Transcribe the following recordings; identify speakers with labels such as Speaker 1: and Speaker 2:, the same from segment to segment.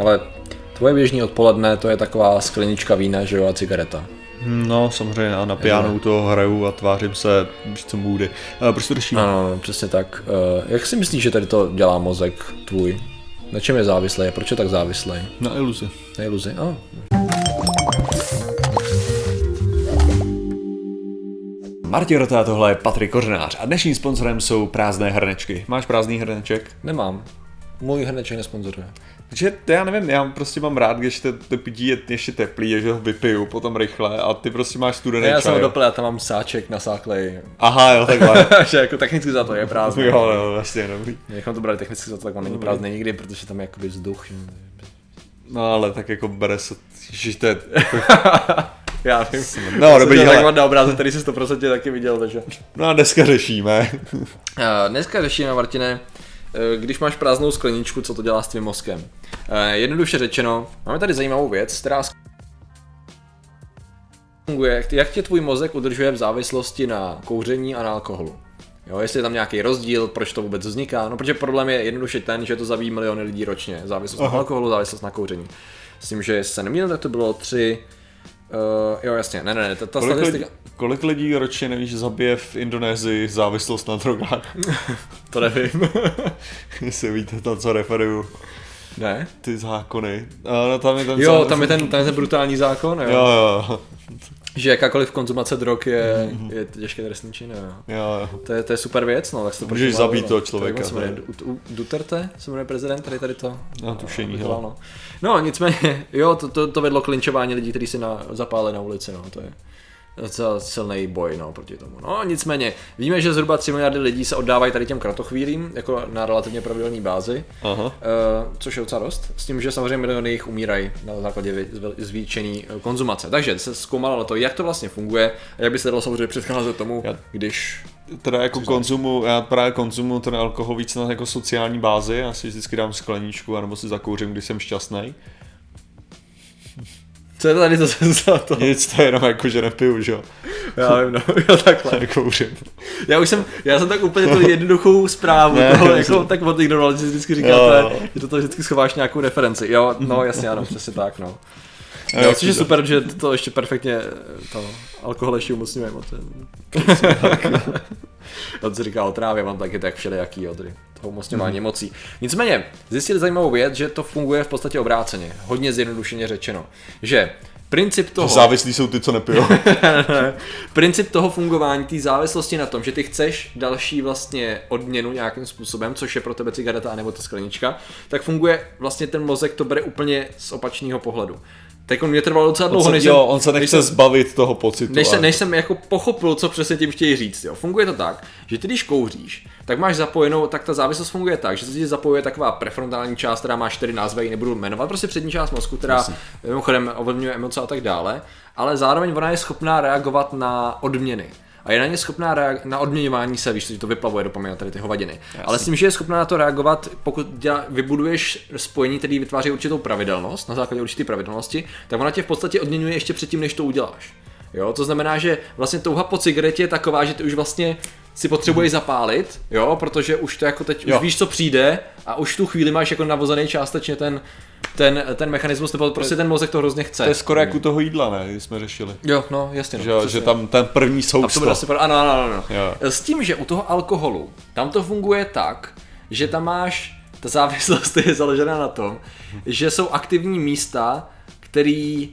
Speaker 1: Ale tvoje běžný odpoledne to je taková sklenička vína, že jo, a cigareta.
Speaker 2: No, samozřejmě, a na pianu u toho hraju a tvářím se, víš co, můdy. Uh, proč to řešíme?
Speaker 1: Ano, no, přesně tak. Uh, jak si myslíš, že tady to dělá mozek tvůj? Na čem je závislý a proč je tak závislý?
Speaker 2: Na iluzi.
Speaker 1: Na iluzi, oh.
Speaker 2: Martin Rota, tohle je Patrik Kořenář a dnešním sponzorem jsou prázdné hrnečky. Máš prázdný hrneček?
Speaker 1: Nemám. Můj hrneček nesponzoruje.
Speaker 2: Takže já nevím, já prostě mám rád, když to, to pití je ještě teplý, že ho vypiju potom rychle a ty prostě máš studený
Speaker 1: Já
Speaker 2: čaj.
Speaker 1: jsem ho
Speaker 2: jo.
Speaker 1: doplil, já tam mám sáček nasáklej.
Speaker 2: Aha, jo, takhle.
Speaker 1: že jako technicky za to je prázdný.
Speaker 2: jo, jo, vlastně dobrý.
Speaker 1: Jak to brali technicky za to, tak on není prázdný nikdy, protože tam je jakoby vzduch. Že?
Speaker 2: No ale tak jako bere se, ježiš, to je,
Speaker 1: Já vím.
Speaker 2: No, dobrý,
Speaker 1: Tak
Speaker 2: hele.
Speaker 1: mám na obrázek, který jsi 100% taky viděl, takže.
Speaker 2: no a dneska řešíme.
Speaker 1: Eh, Dneska řešíme, Martine, když máš prázdnou skleničku, co to dělá s tvým mozkem. Eh, Jednoduše řečeno, máme tady zajímavou věc, která funguje, jak- tě tvůj mozek udržuje v závislosti na kouření a na alkoholu. Jo, jestli je tam nějaký rozdíl, proč to vůbec vzniká. No, protože problém je jednoduše ten, že to zabíjí miliony lidí ročně. Závislost na alkoholu, závislost na kouření. S tím, že se nemýlím, tak to bylo tři... Uh, jo, jasně, ne, ne, ne, ta, ta
Speaker 2: Kolik lidí,
Speaker 1: statistika...
Speaker 2: kolik lidí ročně nevíš, zabije v Indonésii závislost na drogách?
Speaker 1: To nevím.
Speaker 2: Jestli víte to, co referuju,
Speaker 1: ne?
Speaker 2: ty zákony. No, tam je ten
Speaker 1: Jo,
Speaker 2: zá-
Speaker 1: tam je ten, tam je ten brutální zákon, jo.
Speaker 2: Jo, jo,
Speaker 1: Že jakákoliv konzumace drog je, je těžké trestný čin, jo.
Speaker 2: jo, jo.
Speaker 1: To je, to je super věc, no, tak se to
Speaker 2: Můžeš
Speaker 1: počítalo,
Speaker 2: zabít
Speaker 1: no.
Speaker 2: toho člověka,
Speaker 1: Tak se jmenuje
Speaker 2: to
Speaker 1: Du- Du- Duterte, se jmenuje prezident, tady tady to.
Speaker 2: Na tušení, hele.
Speaker 1: no. no, nicméně, jo, to, to, to vedlo k linčování lidí, kteří si na, zapálili na ulici, no, to je docela silný boj no, proti tomu. No nicméně, víme, že zhruba 3 miliardy lidí se oddávají tady těm kratochvílím, jako na relativně pravidelné bázi,
Speaker 2: Aha.
Speaker 1: uh, což je docela dost, s tím, že samozřejmě miliony jich umírají na základě zvýšený eh, konzumace. Takže se zkoumalo to, jak to vlastně funguje a jak by se dalo samozřejmě předcházet tomu,
Speaker 2: Já-
Speaker 1: když
Speaker 2: Teda jako konzumu, já právě konzumu ten alkohol víc na jako sociální bázi, já si vždycky dám skleničku, anebo si zakouřím, když jsem šťastný.
Speaker 1: Co je to tady to se za to?
Speaker 2: Nic, to je jenom jako, že nepiju, že jo.
Speaker 1: Já vím, no, jo, takhle.
Speaker 2: Nekouřím.
Speaker 1: Já už jsem, já jsem tak úplně tu jednoduchou zprávu
Speaker 2: Ne,
Speaker 1: toho,
Speaker 2: já
Speaker 1: jako, tak odignoroval, že jsi vždycky říkal, to
Speaker 2: jo.
Speaker 1: že do toho vždycky schováš nějakou referenci. Jo, no jasně, ano, přesně tak, no. Jo, což je
Speaker 2: to-
Speaker 1: super, že to ještě perfektně to alkohol ještě umocňuje moc. On se říká o trávě, mám taky tak všelijaký tady toho umocňování emocí. Nicméně, zjistili zajímavou věc, že to funguje v podstatě obráceně. Hodně zjednodušeně řečeno. Že princip toho...
Speaker 2: Závislí jsou ty, co nepijou.
Speaker 1: Princip toho fungování, té závislosti na tom, že ty chceš další vlastně odměnu nějakým způsobem, což je pro tebe cigareta nebo ta sklenička, tak funguje vlastně ten mozek to bere úplně z opačného pohledu. Tak on mě trvalo docela
Speaker 2: On
Speaker 1: dlouho,
Speaker 2: se,
Speaker 1: než
Speaker 2: jo,
Speaker 1: jsem,
Speaker 2: on se
Speaker 1: než
Speaker 2: nechce
Speaker 1: jsem-
Speaker 2: zbavit toho pocitu.
Speaker 1: než, jsem, než jsem jako pochopil, co přesně tím chtějí říct. Jo. Funguje to tak, že ty když kouříš, tak máš zapojenou, tak ta závislost funguje tak, že se ti zapojuje taková prefrontální část, která má čtyři názvy, ji nebudu jmenovat, prostě přední část mozku, která mimochodem ovlivňuje emoce a tak dále, ale zároveň ona je schopná reagovat na odměny. A je na ně schopná reag- na odměňování se, víš, že to vyplavuje dopamin tady ty hovadiny. Ale s tím, že je schopná na to reagovat, pokud dělá, vybuduješ spojení, který vytváří určitou pravidelnost, na základě určité pravidelnosti, tak ona tě v podstatě odměňuje ještě předtím, než to uděláš. Jo, to znamená, že vlastně touha po cigaretě je taková, že ty už vlastně si potřebuješ zapálit, jo, protože už to jako teď
Speaker 2: Jo.
Speaker 1: už víš, co přijde a už v tu chvíli máš jako navozený částečně ten, ten, ten mechanismus, nebo prostě ten mozek to hrozně chce.
Speaker 2: To je skoro jak u toho jídla, ne, když jsme řešili.
Speaker 1: Jo, no, jasně. No,
Speaker 2: Že,
Speaker 1: přesně.
Speaker 2: že tam ten první
Speaker 1: A to
Speaker 2: sousto.
Speaker 1: bude super, ano, ano, ano.
Speaker 2: Jo.
Speaker 1: S tím, že u toho alkoholu, tam to funguje tak, že tam máš, ta závislost je založena na tom, že jsou aktivní místa, který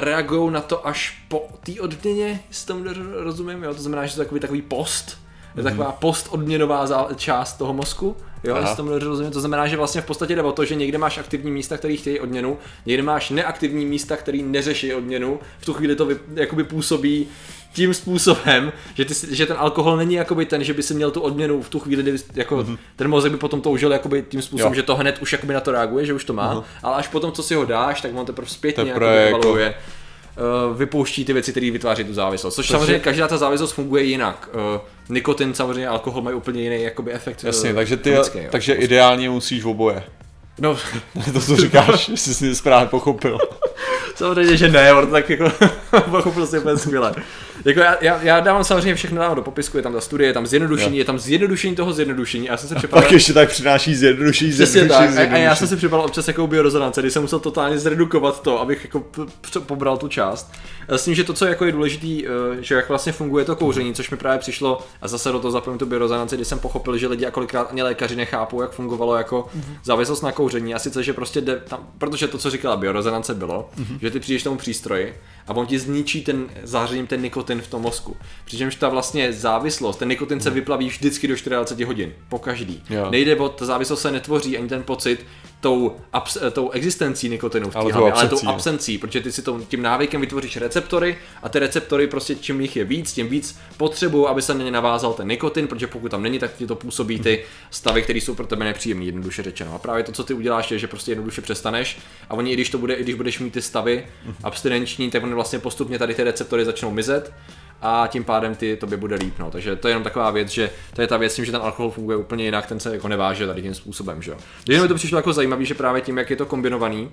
Speaker 1: reagují na to až po té odměně, jestli tomu ro- rozumím, jo? to znamená, že to je takový, takový post, je taková post odměnová zá- část toho mozku, jo,
Speaker 2: Aha.
Speaker 1: jestli tomu rozumím, to znamená, že vlastně v podstatě jde o to, že někde máš aktivní místa, které chtějí odměnu, někde máš neaktivní místa, které neřeší odměnu, v tu chvíli to vy, jakoby působí tím způsobem, že, ty, že ten alkohol není jakoby ten, že by si měl tu odměnu v tu chvíli, kdy jako mm-hmm. ten mozek by potom toužil jakoby tím způsobem,
Speaker 2: Jo.
Speaker 1: že to hned už jakoby na to reaguje, že už to má, ale až potom, co si ho dáš, tak on teprve zpětně
Speaker 2: Teprve jako-
Speaker 1: evaluuje eh, vypouští ty věci, které vytváří tu závislost. Což samozřejmě každá ta závislost funguje jinak. Eh, Nikotin, samozřejmě alkohol mají úplně jiný jakoby efekt. eh,
Speaker 2: Jasně, takže ty,
Speaker 1: chemický, jo.
Speaker 2: takže ideálně musíš v oboje.
Speaker 1: No,
Speaker 2: to, co říkáš, jestli jsi správně pochopil.
Speaker 1: samozřejmě, že ne, on tak jako pochopil si úplně skvěle. Jako já, já, já, dávám samozřejmě všechno dávám do popisku, je tam ta studie, je tam zjednodušení,
Speaker 2: Jo.
Speaker 1: je tam zjednodušení toho zjednodušení. A já jsem se
Speaker 2: Pak
Speaker 1: připadal,
Speaker 2: ještě tak přináší zjednoduší,
Speaker 1: Přesně
Speaker 2: zjednoduší,
Speaker 1: tak. A, a já jsem si připadal občas jako biorezonance, kdy jsem musel totálně zredukovat to, abych jako pobral tu část. S tím, že to, co jako je důležitý, eh, že jak vlastně funguje to kouření, což mi právě přišlo, a zase do toho zapojím tu biorezonanci, kdy jsem pochopil, že lidi a kolikrát ani lékaři nechápou, jak fungovalo jako závislost na kouření. A sice, že prostě jde tam, protože to, co říkala biorezonance, bylo, že ty přijdeš tomu přístroji a on ti zničí ten zářením ten nikotin v tom mozku. Přičemž ta vlastně závislost, ten nikotin se vyplaví vždycky do 24 hodin, po každý.
Speaker 2: Jo.
Speaker 1: Nejde o, ta závislost se netvoří ani ten pocit tou, abs, tou existencí nikotinu v té
Speaker 2: Ale tou
Speaker 1: hlavě, ale tou
Speaker 2: absencí,
Speaker 1: protože ty si to, tím návykem vytvoříš receptory a ty receptory prostě čím jich je víc, tím víc potřebují, aby se na ně navázal ten nikotin, protože pokud tam není, tak ti to působí ty stavy, které jsou pro tebe nepříjemné, jednoduše řečeno. A právě to, co ty uděláš, je, že prostě jednoduše přestaneš a oni, i když to bude, i když budeš mít ty stavy abstinenční, tak vlastně postupně tady ty receptory začnou mizet a tím pádem ty tobě bude líp. No. Takže to je jenom taková věc, že to je ta věc že ten alkohol funguje úplně jinak, ten se jako neváže tady tím způsobem. Že. Jenom mi to přišlo jako zajímavý, že právě tím, jak je to kombinovaný,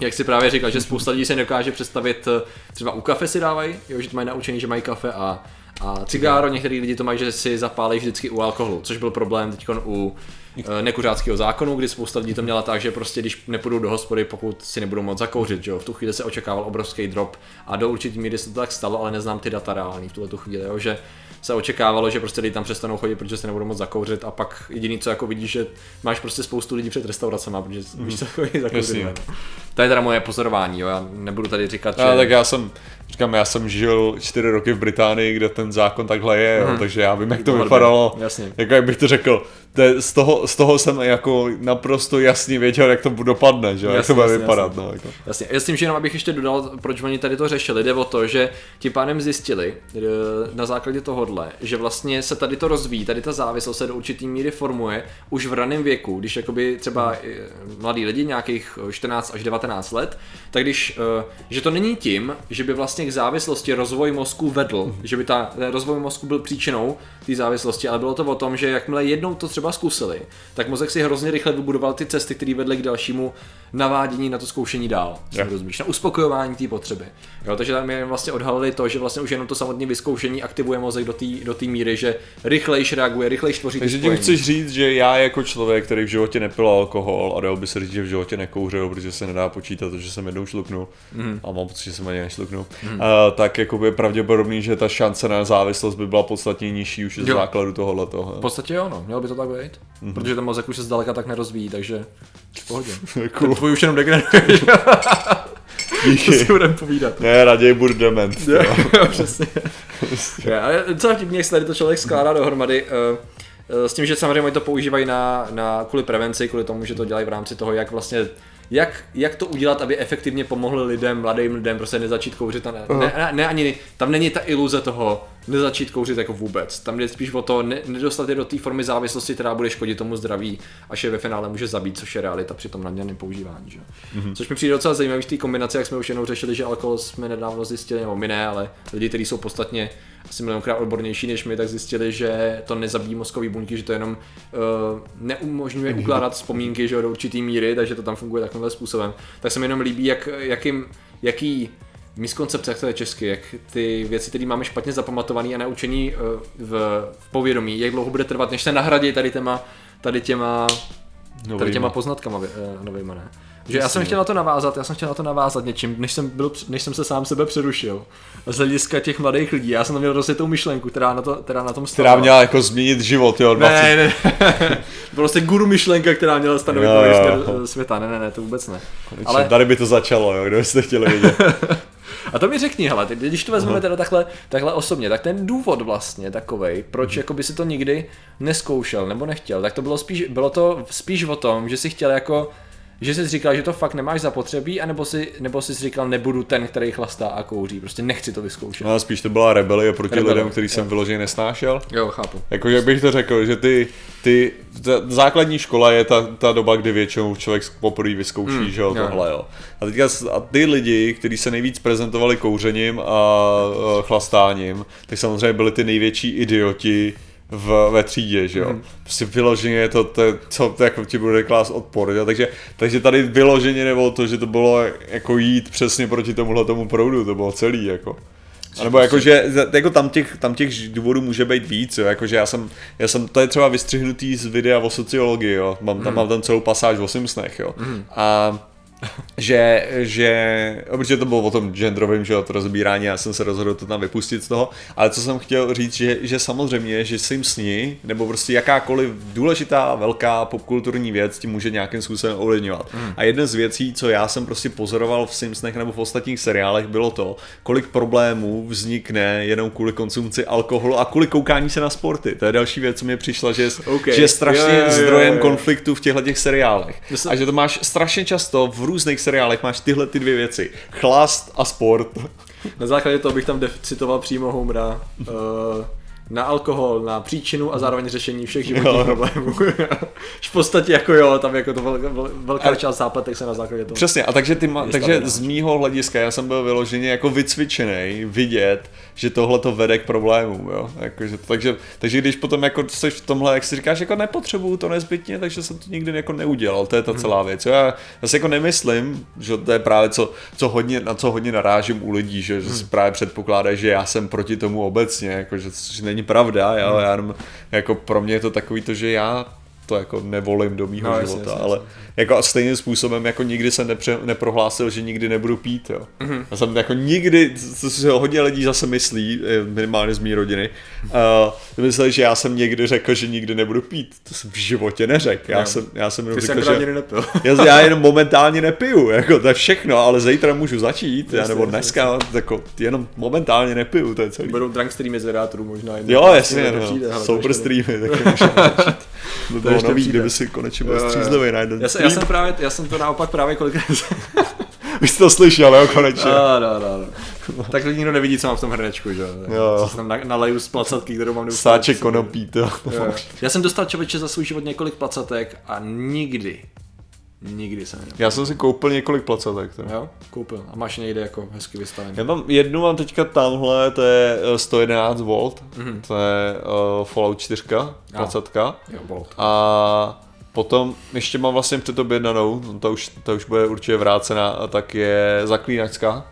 Speaker 1: jak si právě říkal, že spousta lidí se nedokáže představit, eh, třeba u kafe si dávají, jo, že mají naučený, že mají kafe a, a cigáro, některý lidi to mají, že si zapálí vždycky u alkoholu, což byl problém teď u eh, nekuřáckého zákonu, kdy spousta lidí to měla tak, že prostě když nepůjdou do hospody, pokud si nebudou moc zakouřit, že jo, v tu chvíli se očekával obrovský drop a do určitý míry se to tak stalo, ale neznám ty data reální v tuhle tu chvíli, jo, že se očekávalo, že prostě lidi tam přestanou chodit, protože se nebudou moc zakouřit a pak jediný, co jako vidíš, že máš prostě spoustu lidí před restauracemi, protože mm. víš, co chodí zakouřit.
Speaker 2: Jasně.
Speaker 1: ven. To je teda moje pozorování, jo, já nebudu tady říkat, že...
Speaker 2: A, tak já jsem, říkám, já jsem žil čtyři roky v Británii, kde ten zákon takhle je, jo, takže já vím, jak to vypadalo.
Speaker 1: jasně.
Speaker 2: Jako jak bych to řekl, to je, z, toho, z toho jsem jako naprosto jasně věděl, jak to dopadne, že? jo, jak
Speaker 1: Jasně,
Speaker 2: to bude
Speaker 1: jasně,
Speaker 2: vypadat.
Speaker 1: jasně.
Speaker 2: No, jako.
Speaker 1: Jasně, já s tím, že jenom abych ještě dodal, proč oni tady to řešili, jde o to, že tím pádem zjistili eh, na základě tohohle, že vlastně se tady to rozvíjí, tady ta závislost se do určitý míry formuje už v raném věku, když jakoby třeba eh, mladí lidi nějakých eh, 14 až 19 let, tak když, eh, že to není tím, že by vlastně k závislosti rozvoj mozku vedl, že by ta ten rozvoj mozku byl příčinou té závislosti, ale bylo to o tom, že jakmile jednou to třeba zkusili, tak mozek si hrozně rychle vybudoval ty cesty, které vedly k dalšímu navádění na to zkoušení dál. Yeah. Rozumíš? Na uspokojování té potřeby. Jo, takže tam je vlastně odhalili to, že vlastně už jenom to samotné vyzkoušení aktivuje mozek do té do té míry, že rychlejš reaguje, rychlejš tvoří
Speaker 2: Takže tím chceš říct, že já jako člověk, který v životě nepil alkohol a dal by se říct, že v životě nekouřil, protože se nedá počítat že jsem jednou šluknul
Speaker 1: Mhm.
Speaker 2: a mám pocit, že jsem ani nešluknul, a, tak jako je pravděpodobný, že ta šance na závislost by byla podstatně nižší už z
Speaker 1: Jo.
Speaker 2: základu tohohle toho.
Speaker 1: V podstatě jo, no, mělo by to tak být. Mm-hmm. Protože ten mozek už se zdaleka tak nerozvíjí, takže v pohodě.
Speaker 2: Cool.
Speaker 1: Tvůj už jenom degeneruje,
Speaker 2: Díky.
Speaker 1: si budeme povídat.
Speaker 2: Ne, raději budu dement.
Speaker 1: Jo,
Speaker 2: jo.
Speaker 1: přesně. Ale docela vtipně, jak se tady to člověk skládá dohromady. eh, S tím, že samozřejmě oni to používají na, na kvůli prevenci, kvůli tomu, že to dělají v rámci toho, jak vlastně jak, jak to udělat, aby efektivně pomohli lidem, mladým lidem, prostě nezačít kouřit a ne, ne, ne, ne, ani, tam není ta iluze toho nezačít kouřit jako vůbec. Tam jde spíš o to ne, nedostat je do té formy závislosti, která bude škodit tomu zdraví, až je ve finále může zabít, což je realita při tom nadměrném používání. Že? Mm-hmm. Což mi přijde docela zajímavý v té kombinaci, jak jsme už jenom řešili, že alkohol jsme nedávno zjistili, nebo my ne, ale lidi, kteří jsou podstatně asi milionkrát odbornější než my, tak zjistili, že to nezabíjí mozkový buňky, že to jenom uh, neumožňuje ukládat vzpomínky že do určitý míry, takže to tam funguje takovýmhle způsobem. Tak se mi jenom líbí, jak, jakým, jaký miskoncepce, jak to je česky, jak ty věci, které máme špatně zapamatované a naučený uh, v, v povědomí, jak dlouho bude trvat, než se nahradí tady těma, tady těma, tady těma poznatkama uh, novýma, ne? Že já jsem chtěl na to navázat, já jsem chtěl na to navázat něčím, než jsem, byl, než jsem se sám sebe přerušil. Z hlediska těch mladých lidí, já jsem tam měl rozjetou myšlenku, která na, to, která na tom
Speaker 2: Která
Speaker 1: stála.
Speaker 2: měla jako změnit život, jo, 20.
Speaker 1: Ne, ne, ne. prostě guru myšlenka, která měla stanovit
Speaker 2: Jo, jo.
Speaker 1: eh, světa. Ne, ne, ne, to vůbec ne.
Speaker 2: Ale...
Speaker 1: Ale,
Speaker 2: Tady by to začalo, jo, kdo byste chtěli vidět.
Speaker 1: a to mi řekni, hele, teď, když to vezmeme teda takhle, takhle osobně, tak ten důvod vlastně takovej, proč jako by si to nikdy neskoušel nebo nechtěl, tak to bylo spíš, bylo to spíš o tom, že si chtěl jako že jsi říkal, že to fakt nemáš zapotřebí, anebo si, nebo jsi říkal, nebudu ten, který chlastá a kouří, prostě nechci to vyzkoušet.
Speaker 2: No, spíš to byla rebelie proti
Speaker 1: Rebelie,
Speaker 2: lidem, který jsem vyloženě nesnášel.
Speaker 1: Jo, chápu.
Speaker 2: Jako, jak bych to řekl, že ty, ty ta základní škola je ta, ta doba, kdy většinou člověk poprvé vyzkouší,
Speaker 1: Mm,
Speaker 2: že jo,
Speaker 1: jo.
Speaker 2: tohle, jo. A teďka a ty lidi, kteří se nejvíc prezentovali kouřením a, a chlastáním, tak samozřejmě byli ty největší idioti v, ve třídě, že jo.
Speaker 1: Mhm.
Speaker 2: Prostě vyloženě je to, to, co jako ti bude klás odpor, jo. Takže, takže tady vyloženě nebo to, že to bylo jako jít přesně proti tomuhle tomu proudu, to bylo celý, jako. A nebo jako, že jako tam, těch, tam těch důvodů může být víc, jo. Jako, že já jsem, já jsem, to je třeba vystřihnutý z videa o sociologii, jo. Mám, tam mm. mám tam celou pasáž o Simpsonech, jo. Mm. A že, že, protože to bylo o tom genderovém, že to rozbírání, já jsem se rozhodl to tam vypustit z toho, ale co jsem chtěl říct, že, že samozřejmě, že si jim sní, nebo prostě jakákoliv důležitá, velká popkulturní věc ti může nějakým způsobem ovlivňovat. Hmm. A jedna z věcí, co já jsem prostě pozoroval v Simpsonech nebo v ostatních seriálech, bylo to, kolik problémů vznikne jenom kvůli konsumci alkoholu a kvůli koukání se na sporty. To je další věc, co mi přišla, že, okay. že je strašně jo, jo, jo, zdrojem jo. konfliktu v těchto těch seriálech. A že to máš strašně často v různých seriálech máš tyhle ty dvě věci. Chlast a sport.
Speaker 1: Na základě toho bych tam citoval přímo Homera. Uh, na alkohol, na příčinu a zároveň řešení všech životních jo. problémů. v podstatě jako jo, tam jako to velká, velká část zápletek se na základě toho.
Speaker 2: Přesně, a takže, ty ma, takže z mýho hlediska já jsem byl vyloženě jako vycvičený vidět, že tohle to vede k problémům, jo. Jako, že, takže, takže když potom jako jsi v tomhle, jak si říkáš, jako nepotřebuju to nezbytně, takže jsem to nikdy jako neudělal, to je ta mhm. celá věc. Já, já si jako nemyslím, že to je právě co, co hodně, na co hodně narážím u lidí, že, že si mhm. právě předpokládá, že já jsem proti tomu obecně, jako, že, že není pravda, jo, já jenom, jako pro mě je to takový to, že já to jako nevolím do mýho no, života, jasně, ale jasně. jako stejným způsobem jako nikdy jsem nepře, neprohlásil, že nikdy nebudu pít, jo. Mm-hmm. Já jsem jako nikdy, co si hodně lidí zase myslí, eh, minimálně z mé rodiny, uh, mysleli, že já jsem někdy řekl, že nikdy nebudu pít. To jsem v životě neřekl. Já, no. jsem, já jsem
Speaker 1: jenom
Speaker 2: řekl,
Speaker 1: že nepil.
Speaker 2: já, já jenom momentálně nepiju, jako to je všechno, ale zítra můžu začít, já, nebo dneska, jako jenom momentálně nepiju, to je celý.
Speaker 1: Budou drunk streamy z možná.
Speaker 2: Jo, jasně, no, super streamy, taky můžeme začít. To bylo nový, kdyby si konečně byl střízlivý na jeden
Speaker 1: já jsem, já jsem, právě, já jsem to naopak právě kolikrát...
Speaker 2: Vy jste to slyšel, jo, konečně.
Speaker 1: No, no, no, no. Tak lidi nikdo nevidí, co mám v tom hrnečku, že jo. Jo. Co tam nalaju z placatky, kterou mám
Speaker 2: neustále. Sáček konopí, to.
Speaker 1: Já jsem dostal člověče za svůj život několik placatek a nikdy, Nikdy jsem neměl.
Speaker 2: Já jsem si koupil několik placatek.
Speaker 1: Tak. Jo, koupil. A máš někde jako hezky vystavený.
Speaker 2: Já mám jednu, mám teďka tamhle, to je 111 V, mm-hmm. to je uh, Fallout 4 placatka.
Speaker 1: Jo, Volt.
Speaker 2: A potom ještě mám vlastně předobjednanou, no to už, to už bude určitě vrácená, tak je zaklínačská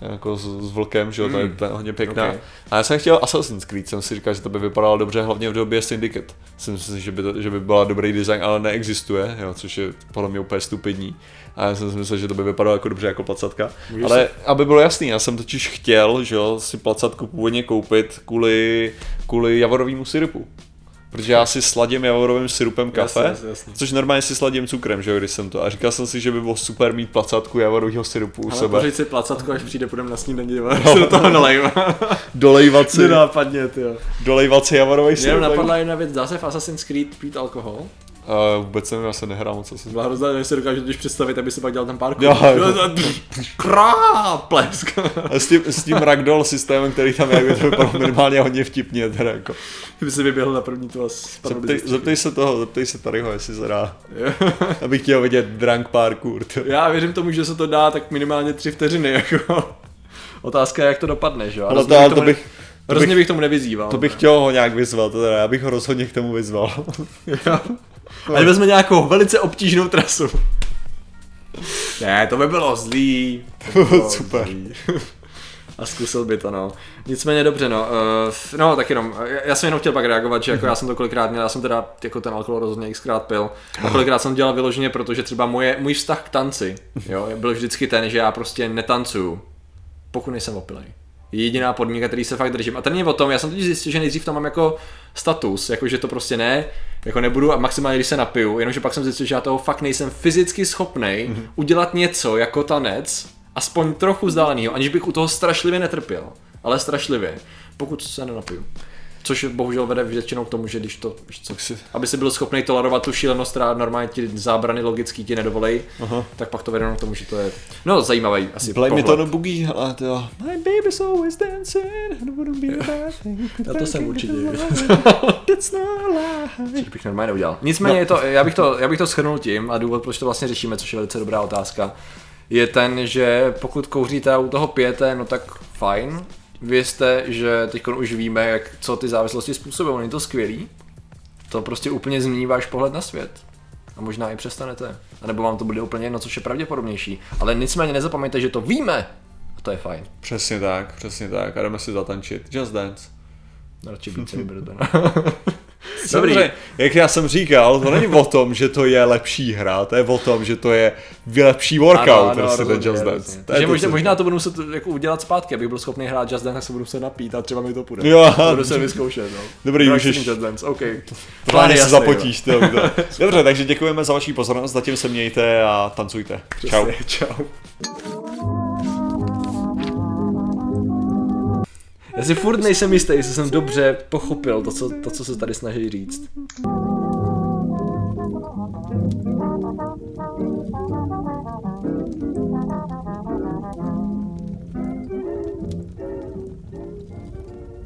Speaker 2: jako s, s vlkem, že jo, mm. to je, to je hodně pěkná. Okay. A já jsem chtěl Assassin's Creed, jsem si říkal, že to by vypadalo dobře, hlavně v době Syndicate. Jsem myslím, že by, to, že by byla dobrý design, ale neexistuje, jo, což je podle mě úplně stupidní. A já jsem si myslel, že to by vypadalo jako dobře jako placatka. Můžeš ale se... aby bylo jasný, já jsem totiž chtěl, že jo, si placatku původně koupit kvůli, kvůli javorovému syrupu protože já si sladím javorovým syrupem kafe, jasně, jasně. což normálně si sladím cukrem, že jo, když jsem to. A říkal jsem si, že by bylo super mít placatku javorového syrupu u Ale sebe.
Speaker 1: Ale si placatku, až přijde, půjdeme na snídaní, no. se do toho nalejme.
Speaker 2: Dolejvat si.
Speaker 1: Nenápadně, jo.
Speaker 2: Dolejvat si javorový syrup.
Speaker 1: Mě napadla jedna věc, dá se v Assassin's Creed pít alkohol?
Speaker 2: Uh, vůbec jsem, já se nehrál moc asi.
Speaker 1: Byla hrozná, že si dokážu když představit, aby se pak dělal ten parkour. Jo, Krá, plesk.
Speaker 2: s tím, s tím ragdoll systémem, který tam je, to vypadalo minimálně hodně vtipně. Teda jako.
Speaker 1: Kdyby si vyběhl na první to
Speaker 2: zeptej, zeptej, se toho, zeptej se tadyho, jestli se dá. Abych chtěl vidět drunk parkour. To.
Speaker 1: Já věřím tomu, že se to dá tak minimálně tři vteřiny. Jako. Otázka je, jak to dopadne, že jo?
Speaker 2: Ale to, to bych,
Speaker 1: Hrozně bych, bych tomu nevyzýval.
Speaker 2: To bych ne? chtěl ho nějak vyzvat, teda já bych ho rozhodně k tomu vyzval.
Speaker 1: Ať vezme nějakou velice obtížnou trasu. Ne, to by bylo zlý.
Speaker 2: To by bylo Super.
Speaker 1: Zlý. A zkusil by to, no. Nicméně dobře, no. Uh, no, tak jenom, já jsem jenom chtěl pak reagovat, že jako já jsem to kolikrát měl, já jsem teda jako ten alkohol rozhodně xkrát pil. A kolikrát jsem dělal vyloženě, protože třeba moje, můj vztah k tanci, jo, byl vždycky ten, že já prostě netancuju, pokud nejsem opilej jediná podmínka, který se fakt držím. A ten je o tom, já jsem teď zjistil, že nejdřív tam mám jako status, jako že to prostě ne, jako nebudu a maximálně když se napiju, jenomže pak jsem zjistil, že já toho fakt nejsem fyzicky schopný mm-hmm. udělat něco jako tanec, aspoň trochu vzdálenýho, aniž bych u toho strašlivě netrpěl, ale strašlivě, pokud se nenapiju. Což bohužel vede většinou k tomu, že když to, víš co, si... aby si byl schopný tolerovat tu šílenost, která normálně ti zábrany logický ti nedovolej, Aha. tak pak to vede k tomu, že to je, no zajímavý asi
Speaker 2: Play pohled. me to no boogie, ale to My baby's always dancing, wouldn't be a bad thing.
Speaker 1: Já to jsem určitě. It's not bych normálně neudělal. Nicméně no. je to, já bych to, já bych to schrnul tím a důvod, proč to vlastně řešíme, což je velice dobrá otázka, je ten, že pokud kouříte u toho pijete, no tak fajn, Vězte, že teď už víme, jak, co ty závislosti způsobují. Není to skvělý? To prostě úplně změní váš pohled na svět. A možná i přestanete. A nebo vám to bude úplně jedno, což je pravděpodobnější. Ale nicméně nezapomeňte, že to víme. to je fajn.
Speaker 2: Přesně tak, přesně tak. A jdeme si zatančit. Just Dance.
Speaker 1: No, radši více vyberte.
Speaker 2: Dobrý. Samozřejmě, jak já jsem říkal, to není o tom, že to je lepší hra, to je o tom, že to je lepší workout, ano, ano, prostě ten Just Dance.
Speaker 1: To je možná, možná to budu muset jako udělat zpátky, abych byl schopný hrát Just Dance, tak se budu muset napít a třeba mi to půjde.
Speaker 2: Jo,
Speaker 1: budu se vyzkoušet. No.
Speaker 2: Dobrý, můžeš.
Speaker 1: Just Dance, OK.
Speaker 2: Plán se zapotíš. To, to. Dobře, takže děkujeme za vaši pozornost, zatím se mějte a tancujte. Čau.
Speaker 1: Čau. Já si furt nejsem jistý, jestli jsem dobře pochopil to, co, to, co se tady snaží říct.